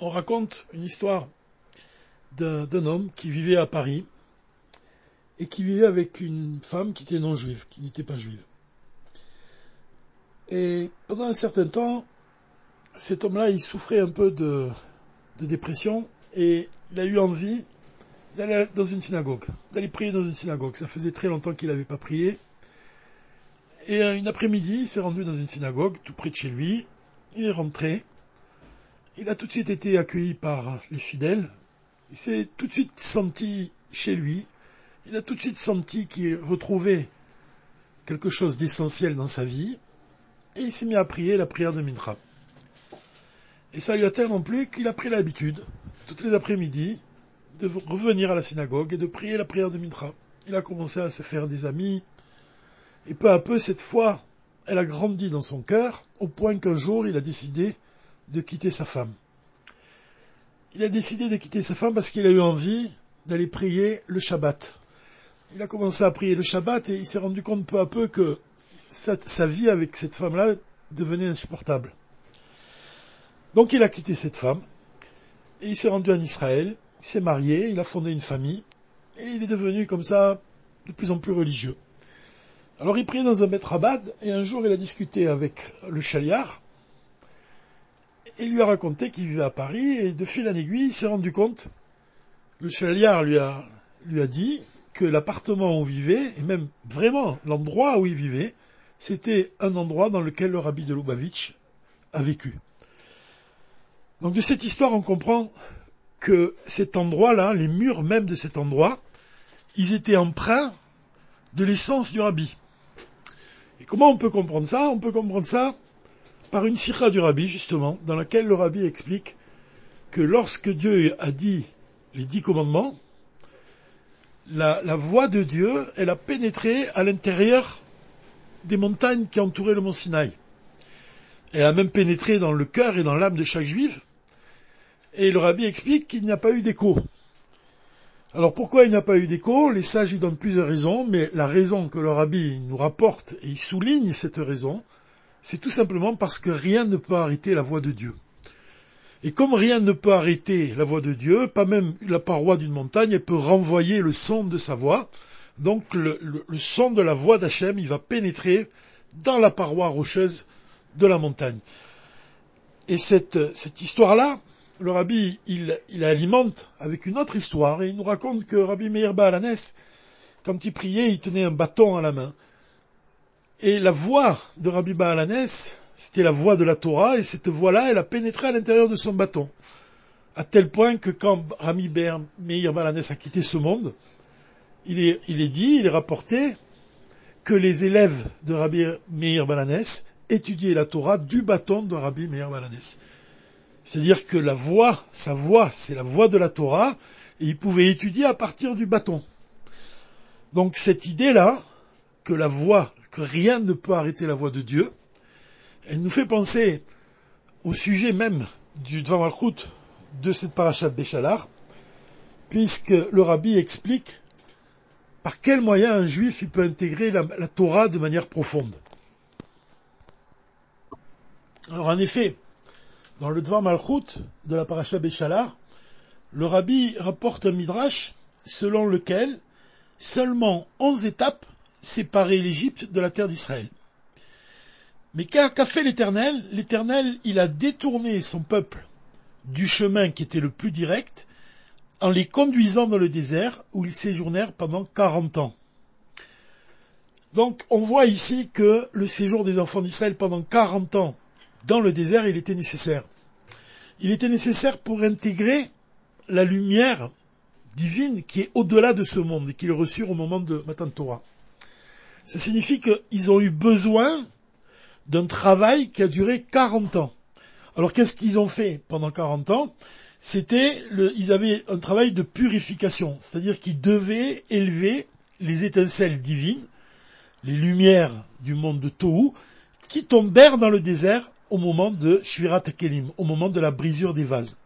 on raconte une histoire d'un homme qui vivait à Paris et qui vivait avec une femme qui était non juive, qui n'était pas juive. Et pendant un certain temps, cet homme-là, il souffrait un peu de, de dépression et il a eu envie d'aller dans une synagogue, d'aller prier dans une synagogue. Ça faisait très longtemps qu'il n'avait pas prié. Et une après-midi, il s'est rendu dans une synagogue tout près de chez lui. Il est rentré il a tout de suite été accueilli par les fidèles. Il s'est tout de suite senti chez lui. Il a tout de suite senti qu'il retrouvait quelque chose d'essentiel dans sa vie. Et il s'est mis à prier la prière de Mintra. Et ça lui a tellement plu qu'il a pris l'habitude, toutes les après-midi, de revenir à la synagogue et de prier la prière de Mintra. Il a commencé à se faire des amis. Et peu à peu, cette foi, elle a grandi dans son cœur, au point qu'un jour, il a décidé de quitter sa femme. Il a décidé de quitter sa femme parce qu'il a eu envie d'aller prier le Shabbat. Il a commencé à prier le Shabbat et il s'est rendu compte peu à peu que sa, vie avec cette femme-là devenait insupportable. Donc il a quitté cette femme et il s'est rendu en Israël, il s'est marié, il a fondé une famille et il est devenu comme ça de plus en plus religieux. Alors il priait dans un Betrabad et un jour il a discuté avec le Chaliar il lui a raconté qu'il vivait à Paris et de fil en aiguille, il s'est rendu compte, le chevalier lui a, dit que l'appartement où il vivait, et même vraiment l'endroit où il vivait, c'était un endroit dans lequel le rabbi de Lubavitch a vécu. Donc de cette histoire, on comprend que cet endroit-là, les murs même de cet endroit, ils étaient empreints de l'essence du rabbi. Et comment on peut comprendre ça? On peut comprendre ça par une sikha du rabbi, justement, dans laquelle le rabbi explique que lorsque Dieu a dit les dix commandements, la, voix de Dieu, elle a pénétré à l'intérieur des montagnes qui entouraient le mont Sinaï. Elle a même pénétré dans le cœur et dans l'âme de chaque juif. Et le rabbi explique qu'il n'y a pas eu d'écho. Alors pourquoi il n'y a pas eu d'écho? Les sages lui donnent plusieurs raisons, mais la raison que le rabbi nous rapporte, et il souligne cette raison, c'est tout simplement parce que rien ne peut arrêter la voix de Dieu. Et comme rien ne peut arrêter la voix de Dieu, pas même la paroi d'une montagne, elle peut renvoyer le son de sa voix. Donc le, son de la voix d'Hachem, il va pénétrer dans la paroi rocheuse de la montagne. Et cette, histoire-là, le rabbi, il, il alimente avec une autre histoire, et il nous raconte que Rabbi Meir Baalanes, quand il priait, il tenait un bâton à la main. Et la voix de Rabbi Baalanes, c'était la voix de la Torah, et cette voix-là, elle a pénétré à l'intérieur de son bâton. À tel point que quand Rabbi Meir Baalanes a quitté ce monde, il est, il dit, il est rapporté que les élèves de Rabbi Meir Baalanes étudiaient la Torah du bâton de Rabbi Meir Baalanes. C'est-à-dire que la voix, sa voix, c'est la voix de la Torah, et ils pouvaient étudier à partir du bâton. Donc cette idée-là, que la voix que rien ne peut arrêter la voix de Dieu. Elle nous fait penser au sujet même du Dvamalchut de cette parachat Béchalar, puisque le rabbi explique par quel moyen un juif peut intégrer la, Torah de manière profonde. Alors en effet, dans le Dvar Malchut de la paracha Béchalar, le rabbi rapporte un midrash selon lequel seulement onze étapes séparer l'Égypte de la terre d'Israël. Mais qu'a fait l'Éternel? L'Éternel, il a détourné son peuple du chemin qui était le plus direct en les conduisant dans le désert où ils séjournèrent pendant 40 ans. Donc on voit ici que le séjour des enfants d'Israël pendant 40 ans dans le désert, il était nécessaire. Il était nécessaire pour intégrer la lumière divine qui est au-delà de ce monde et qu'ils reçurent au moment de Matan Torah. Ça signifie qu'ils ont eu besoin d'un travail qui a duré 40 ans. Alors qu'est-ce qu'ils ont fait pendant 40 ans? C'était, ils avaient un travail de purification, c'est-à-dire qu'ils devaient élever les étincelles divines, les lumières du monde de Tohu, qui tombèrent dans le désert au moment de Shvirat Kelim, au moment de la brisure des vases.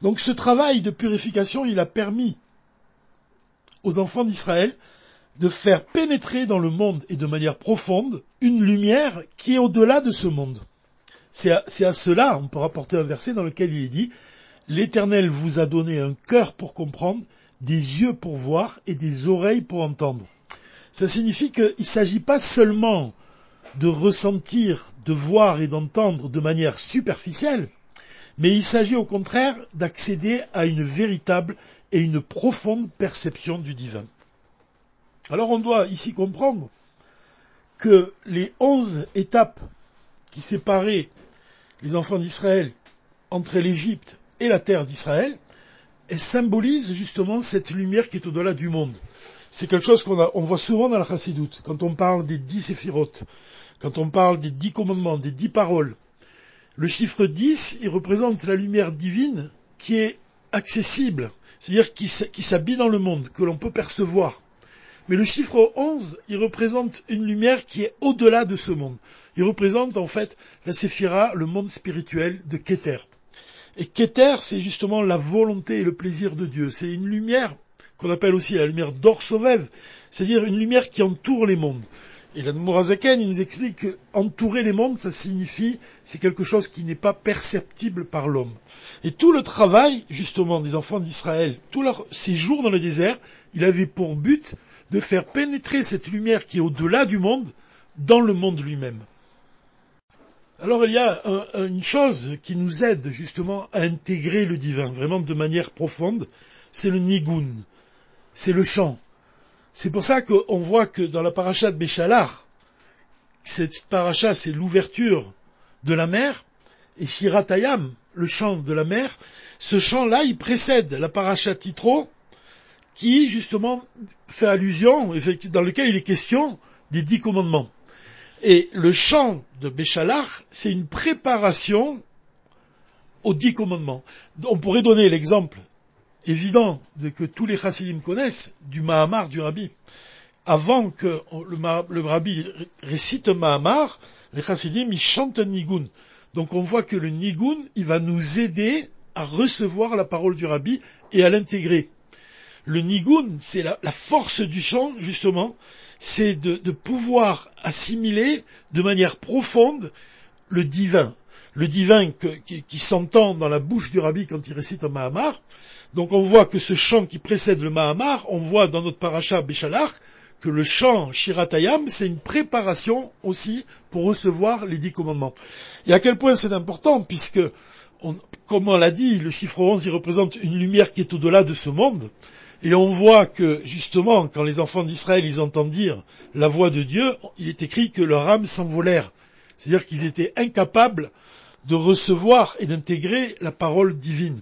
Donc ce travail de purification, il a permis aux enfants d'Israël de faire pénétrer dans le monde et de manière profonde une lumière qui est au-delà de ce monde. C'est à, cela, on peut rapporter un verset dans lequel il est dit, L'Éternel vous a donné un cœur pour comprendre, des yeux pour voir et des oreilles pour entendre. Ça signifie qu'il ne s'agit pas seulement de ressentir, de voir et d'entendre de manière superficielle, mais il s'agit au contraire d'accéder à une véritable et une profonde perception du divin. Alors on doit ici comprendre que les onze étapes qui séparaient les enfants d'Israël entre l'Égypte et la terre d'Israël, elles symbolisent justement cette lumière qui est au-delà du monde. C'est quelque chose qu'on on voit souvent dans la chassidoute, quand on parle des dix séphirotes, quand on parle des dix commandements, des dix paroles. Le chiffre 10, il représente la lumière divine qui est accessible, c'est-à-dire qui s'habille dans le monde, que l'on peut percevoir. Mais le chiffre 11, il représente une lumière qui est au-delà de ce monde. Il représente en fait la séphira, le monde spirituel de Keter. Et Keter, c'est justement la volonté et le plaisir de Dieu. C'est une lumière qu'on appelle aussi la lumière d'Orsovev, c'est-à-dire une lumière qui entoure les mondes. Et la Mourazaken, il nous explique qu'entourer les mondes, ça signifie, c'est quelque chose qui n'est pas perceptible par l'homme. Et tout le travail, justement, des enfants d'Israël, tout leur séjour dans le désert, il avait pour but de faire pénétrer cette lumière qui est au-delà du monde, dans le monde lui-même. Alors il y a une chose qui nous aide justement à intégrer le divin, vraiment de manière profonde, c'est le nigun, c'est le chant. C'est pour ça qu'on voit que dans la paracha de Béchalar, cette paracha c'est l'ouverture de la mer, et Shiratayam, le chant de la mer, ce chant-là, il précède la paracha Titro, qui justement fait allusion, dans lequel il est question des dix commandements. Et le chant de Béchalar, c'est une préparation aux dix commandements. On pourrait donner l'exemple évident de que tous les chassidim connaissent du Mahamar du Rabbi. Avant que le, Rabbi récite Mahamar, les chassidim, ils chantent un nigun. Donc on voit que le nigun, il va nous aider à recevoir la parole du Rabbi et à l'intégrer. Le nigun, c'est la, force du chant, justement, c'est de, pouvoir assimiler de manière profonde le divin. Le divin qui, s'entend dans la bouche du rabbi quand il récite un Mahamar. Donc on voit que ce chant qui précède le Mahamar, on voit dans notre paracha Béchalar que le chant Shiratayam, c'est une préparation aussi pour recevoir les dix commandements. Et à quel point c'est important, puisque, comme on l'a dit, le chiffre 11, il représente une lumière qui est au-delà de ce monde. Et on voit que, justement, quand les enfants d'Israël, ils entendent dire la voix de Dieu, il est écrit que leur âme s'envolèrent. C'est-à-dire qu'ils étaient incapables de recevoir et d'intégrer la parole divine.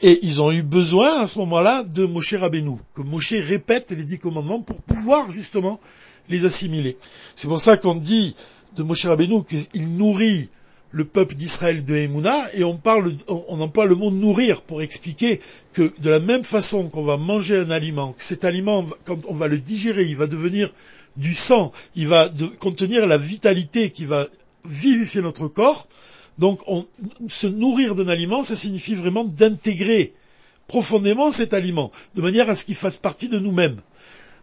Et ils ont eu besoin, à ce moment-là, de Moshe Rabbeinu, que Moshe répète les dix commandements pour pouvoir, justement, les assimiler. C'est pour ça qu'on dit de Moshe Rabbeinu qu'il nourrit le peuple d'Israël de Emouna, et on parle, on emploie le mot nourrir pour expliquer que de la même façon qu'on va manger un aliment, que cet aliment, quand on va le digérer, il va devenir du sang, il va contenir la vitalité qui va vivifier notre corps. Donc, se nourrir d'un aliment, ça signifie vraiment d'intégrer profondément cet aliment, de manière à ce qu'il fasse partie de nous-mêmes.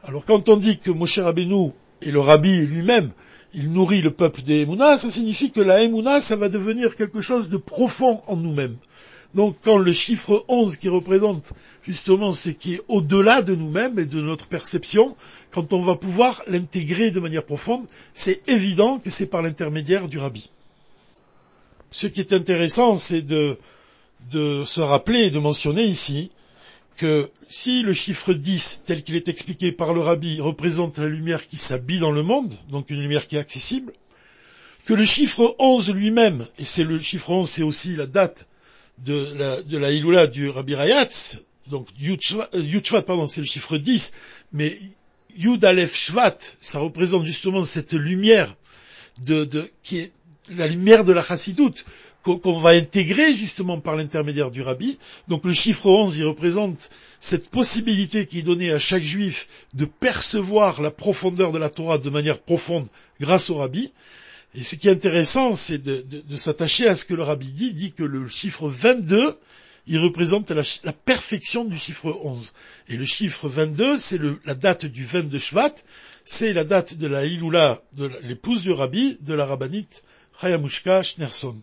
Alors, quand on dit que Moshe Rabbeinu et le Rabbi lui-même il nourrit le peuple des Emouna, ça signifie que la Emouna, ça va devenir quelque chose de profond en nous-mêmes. Donc quand le chiffre 11 qui représente justement ce qui est au-delà de nous-mêmes et de notre perception, quand on va pouvoir l'intégrer de manière profonde, c'est évident que c'est par l'intermédiaire du rabbi. Ce qui est intéressant, c'est de, de se rappeler et de mentionner ici que si le chiffre 10, tel qu'il est expliqué par le rabbi, représente la lumière qui s'habille dans le monde, donc une lumière qui est accessible, que le chiffre 11 lui-même, et c'est le chiffre 11, c'est aussi la date de la, de la du Rabbi Rayatz, donc Yud Shvat, pardon, c'est le chiffre 10, mais Yud Aleph Shvat, ça représente justement cette lumière de, de, qui est la lumière de la chassidoute, qu'on va intégrer justement par l'intermédiaire du rabbi. Donc le chiffre 11, il représente cette possibilité qui est donnée à chaque juif de percevoir la profondeur de la Torah de manière profonde grâce au rabbi. Et ce qui est intéressant, c'est de, s'attacher à ce que le rabbi dit, dit que le chiffre 22, il représente la, perfection du chiffre 11. Et le chiffre 22, c'est la date du 22 Shvat, c'est la date de la Iloula, de l'épouse du rabbi, de la rabbinite Chayamushka Schnerson.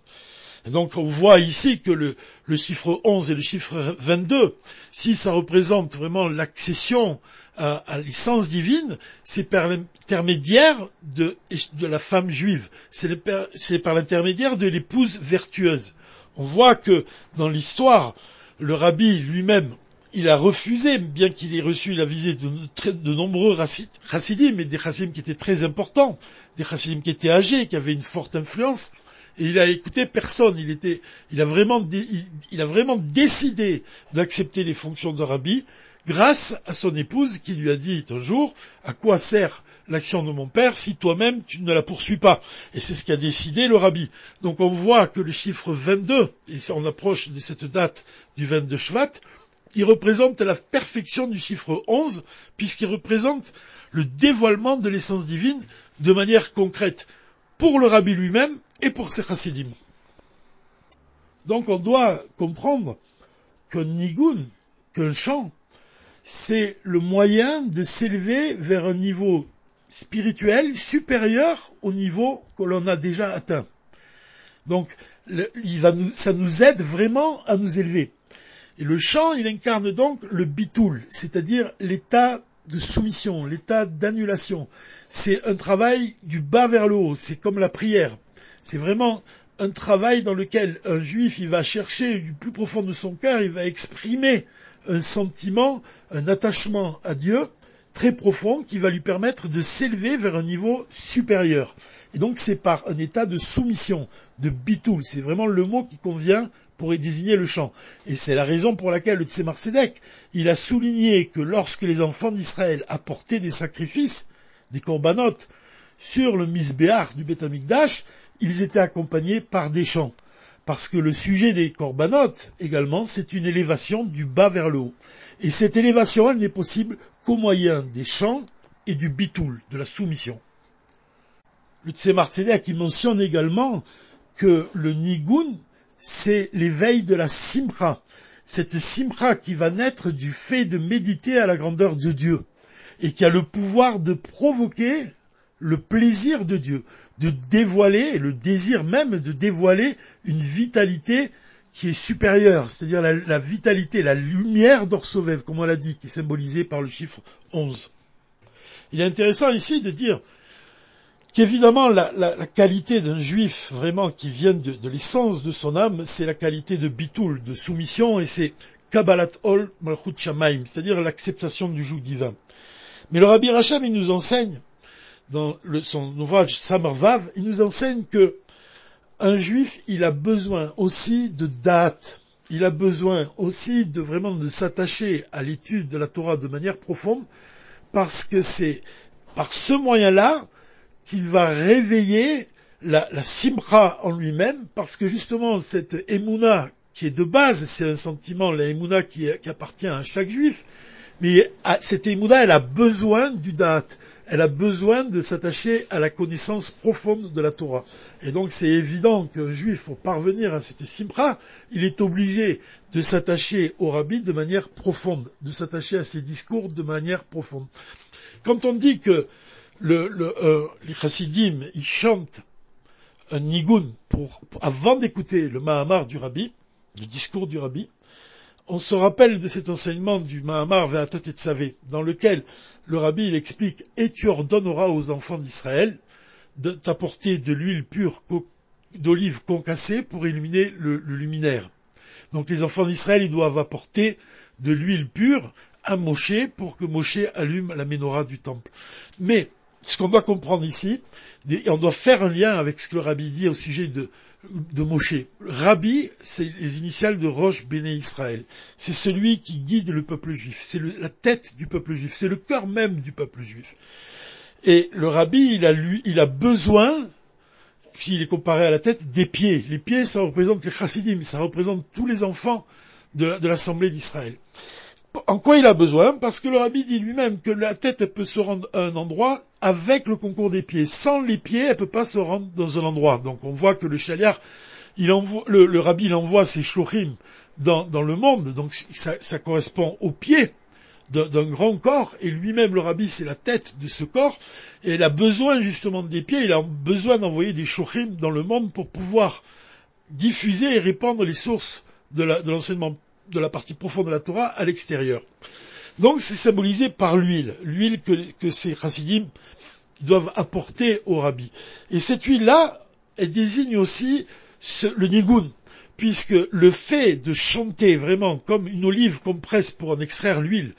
Donc on voit ici que le, chiffre 11 et le chiffre 22, si ça représente vraiment l'accession à, l'essence divine, c'est par l'intermédiaire de, la femme juive, c'est par l'intermédiaire de l'épouse vertueuse. On voit que dans l'histoire, le rabbi lui-même, il a refusé, bien qu'il ait reçu la visite de, de nombreux chassidim, mais des chassidim qui étaient très importants, des chassidim qui étaient âgés, qui avaient une forte influence, et il a écouté personne. Il était, il a vraiment, il, a vraiment décidé d'accepter les fonctions de rabbi grâce à son épouse qui lui a dit un jour, à quoi sert l'action de mon père si toi-même tu ne la poursuis pas? Et c'est ce qu'a décidé le rabbi. Donc on voit que le chiffre 22, et on approche de cette date du 22 Shvat, il représente la perfection du chiffre 11, puisqu'il représente le dévoilement de l'essence divine de manière concrète pour le rabbi lui-même et pour ses chassidim. Donc on doit comprendre qu'un nigun, qu'un chant, c'est le moyen de s'élever vers un niveau spirituel supérieur au niveau que l'on a déjà atteint. Donc ça nous aide vraiment à nous élever. Et le chant, il incarne donc le bitoul, c'est-à-dire l'état de soumission, l'état d'annulation. C'est un travail du bas vers le haut, c'est comme la prière. C'est vraiment un travail dans lequel un juif, il va chercher du plus profond de son cœur, il va exprimer un sentiment, un attachement à Dieu très profond qui va lui permettre de s'élever vers un niveau supérieur. Et donc c'est par un état de soumission, de bitoul, c'est vraiment le mot qui convient pour désigner le chant. Et c'est la raison pour laquelle le Tzemar Tzedek, il a souligné que lorsque les enfants d'Israël apportaient des sacrifices, des corbanotes, sur le misbéach du Beth ils étaient accompagnés par des chants. Parce que le sujet des corbanotes, également, c'est une élévation du bas vers le haut. Et cette élévation, elle n'est possible qu'au moyen des chants et du bitoul, de la soumission. Le Tzemar qui mentionne également que le nigun, c'est l'éveil de la simcha. Cette simcha qui va naître du fait de méditer à la grandeur de Dieu et qui a le pouvoir de provoquer le plaisir de Dieu, de dévoiler, le désir même de dévoiler une vitalité qui est supérieure, c'est-à-dire la, vitalité, la lumière d'Orsovev, comme on l'a dit, qui est symbolisée par le chiffre 11. Il est intéressant ici de dire qu'évidemment la, qualité d'un juif vraiment qui vient de, l'essence de son âme, c'est la qualité de bitoul, de soumission, et c'est Kabbalat Ol Malchut Shamaim, c'est-à-dire l'acceptation du joug divin. Mais le Rabbi Racham, il nous enseigne dans son ouvrage Samarvav, il nous enseigne que un juif, il a besoin aussi de date. Il a besoin aussi de vraiment de s'attacher à l'étude de la Torah de manière profonde, parce que c'est par ce moyen-là qu'il va réveiller la, simra en lui-même, parce que justement cette émouna qui est de base, c'est un sentiment, la émouna qui, appartient à chaque juif, mais cette émouna, elle a besoin du date elle a besoin de s'attacher à la connaissance profonde de la Torah. Et donc c'est évident qu'un juif, pour parvenir à cette simra, il est obligé de s'attacher au rabbi de manière profonde, de s'attacher à ses discours de manière profonde. Quand on dit que le, euh, les chassidim, ils chantent un nigun pour, avant d'écouter le Mahamar du rabbi, le discours du rabbi, on se rappelle de cet enseignement du Mahamar Ve'atat et Tzavé, dans lequel le rabbi explique et tu ordonneras aux enfants d'Israël de t'apporter de l'huile pure d'olive concassée pour illuminer le, luminaire. Donc les enfants d'Israël doivent apporter de l'huile pure à Moshe pour que Moshe allume la menorah du temple. Mais ce qu'on doit comprendre ici, et on doit faire un lien avec ce que le rabbi dit au sujet de, de Moshe. Rabbi, c'est les initiales de Roche Béné Israël. C'est celui qui guide le peuple juif. C'est la tête du peuple juif. C'est le cœur même du peuple juif. Et le rabbi, il a, lui, il a besoin, s'il est comparé à la tête, des pieds. Les pieds, ça représente les chassidim, ça représente tous les enfants de l'assemblée d'Israël. En quoi il a besoin? Parce que le rabbi dit lui-même que la tête peut se rendre à un endroit avec le concours des pieds. Sans les pieds, elle peut pas se rendre dans un endroit. Donc on voit que le chaliar, il envoie, le, rabbi il envoie ses shorim dans, le monde, donc ça, correspond aux pieds d'un grand corps, et lui-même le rabbi c'est la tête de ce corps, et il a besoin justement des pieds, il a besoin d'envoyer des shorim dans le monde pour pouvoir diffuser et répandre les sources de l'enseignement de, la partie profonde de la Torah à l'extérieur. Donc c'est symbolisé par l'huile, l'huile que, ces chassidim doivent apporter au rabbi. Et cette huile-là, elle désigne aussi le nigun, puisque le fait de chanter vraiment comme une olive qu'on presse pour en extraire l'huile,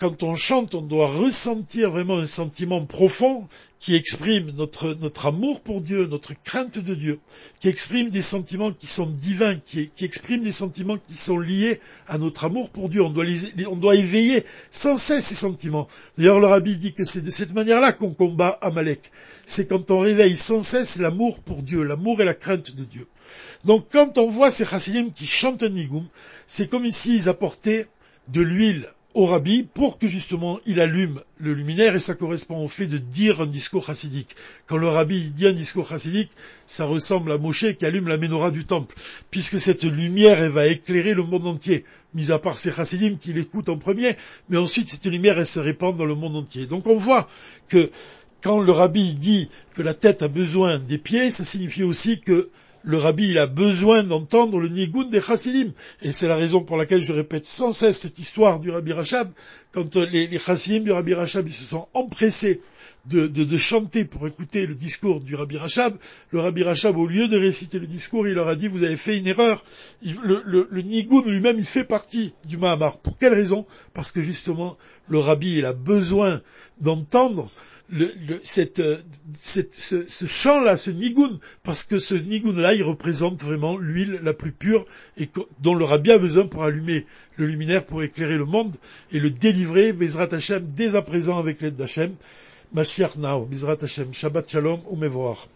quand on chante, on doit ressentir vraiment un sentiment profond qui exprime notre, amour pour Dieu, notre crainte de Dieu, qui exprime des sentiments qui sont divins, qui, qui exprime des sentiments qui sont liés à notre amour pour Dieu. On doit, on doit éveiller sans cesse ces sentiments. D'ailleurs, le rabbi dit que c'est de cette manière-là qu'on combat Amalek. C'est quand on réveille sans cesse l'amour pour Dieu, l'amour et la crainte de Dieu. Donc quand on voit ces chassidim qui chantent un nigoum, c'est comme ici ils apportaient de l'huile au rabbi pour que justement il allume le luminaire et ça correspond au fait de dire un discours chassidique. Quand le rabbi dit un discours chassidique, ça ressemble à Moshe qui allume la menorah du temple, puisque cette lumière elle va éclairer le monde entier, mis à part ces chassidim qui l'écoutent en premier, mais ensuite cette lumière elle se répand dans le monde entier. Donc on voit que quand le rabbi dit que la tête a besoin des pieds, ça signifie aussi que le rabbi il a besoin d'entendre le nigun des chassidim. Et c'est la raison pour laquelle je répète sans cesse cette histoire du rabbi Rachab. Quand euh, les, les chassidim du rabbi Rachab se sont empressés de, chanter pour écouter le discours du rabbi Rachab, le rabbi Rachab, au lieu de réciter le discours, il leur a dit, vous avez fait une erreur. le, le, lui-même, il fait partie du Mahamar. Pour quelle raison? Parce que justement, le rabbi, il a besoin d'entendre le, cette, euh, cette, ce, ce chant-là, ce nigun, parce que ce nigun-là, il représente vraiment l'huile la plus pure et dont le rabbi a besoin pour allumer le luminaire, pour éclairer le monde et le délivrer, Bezrat Hashem, dès à présent avec l'aide d'Hachem. Mashiach Nao, Bezrat Hashem, Shabbat Shalom, Umevoar.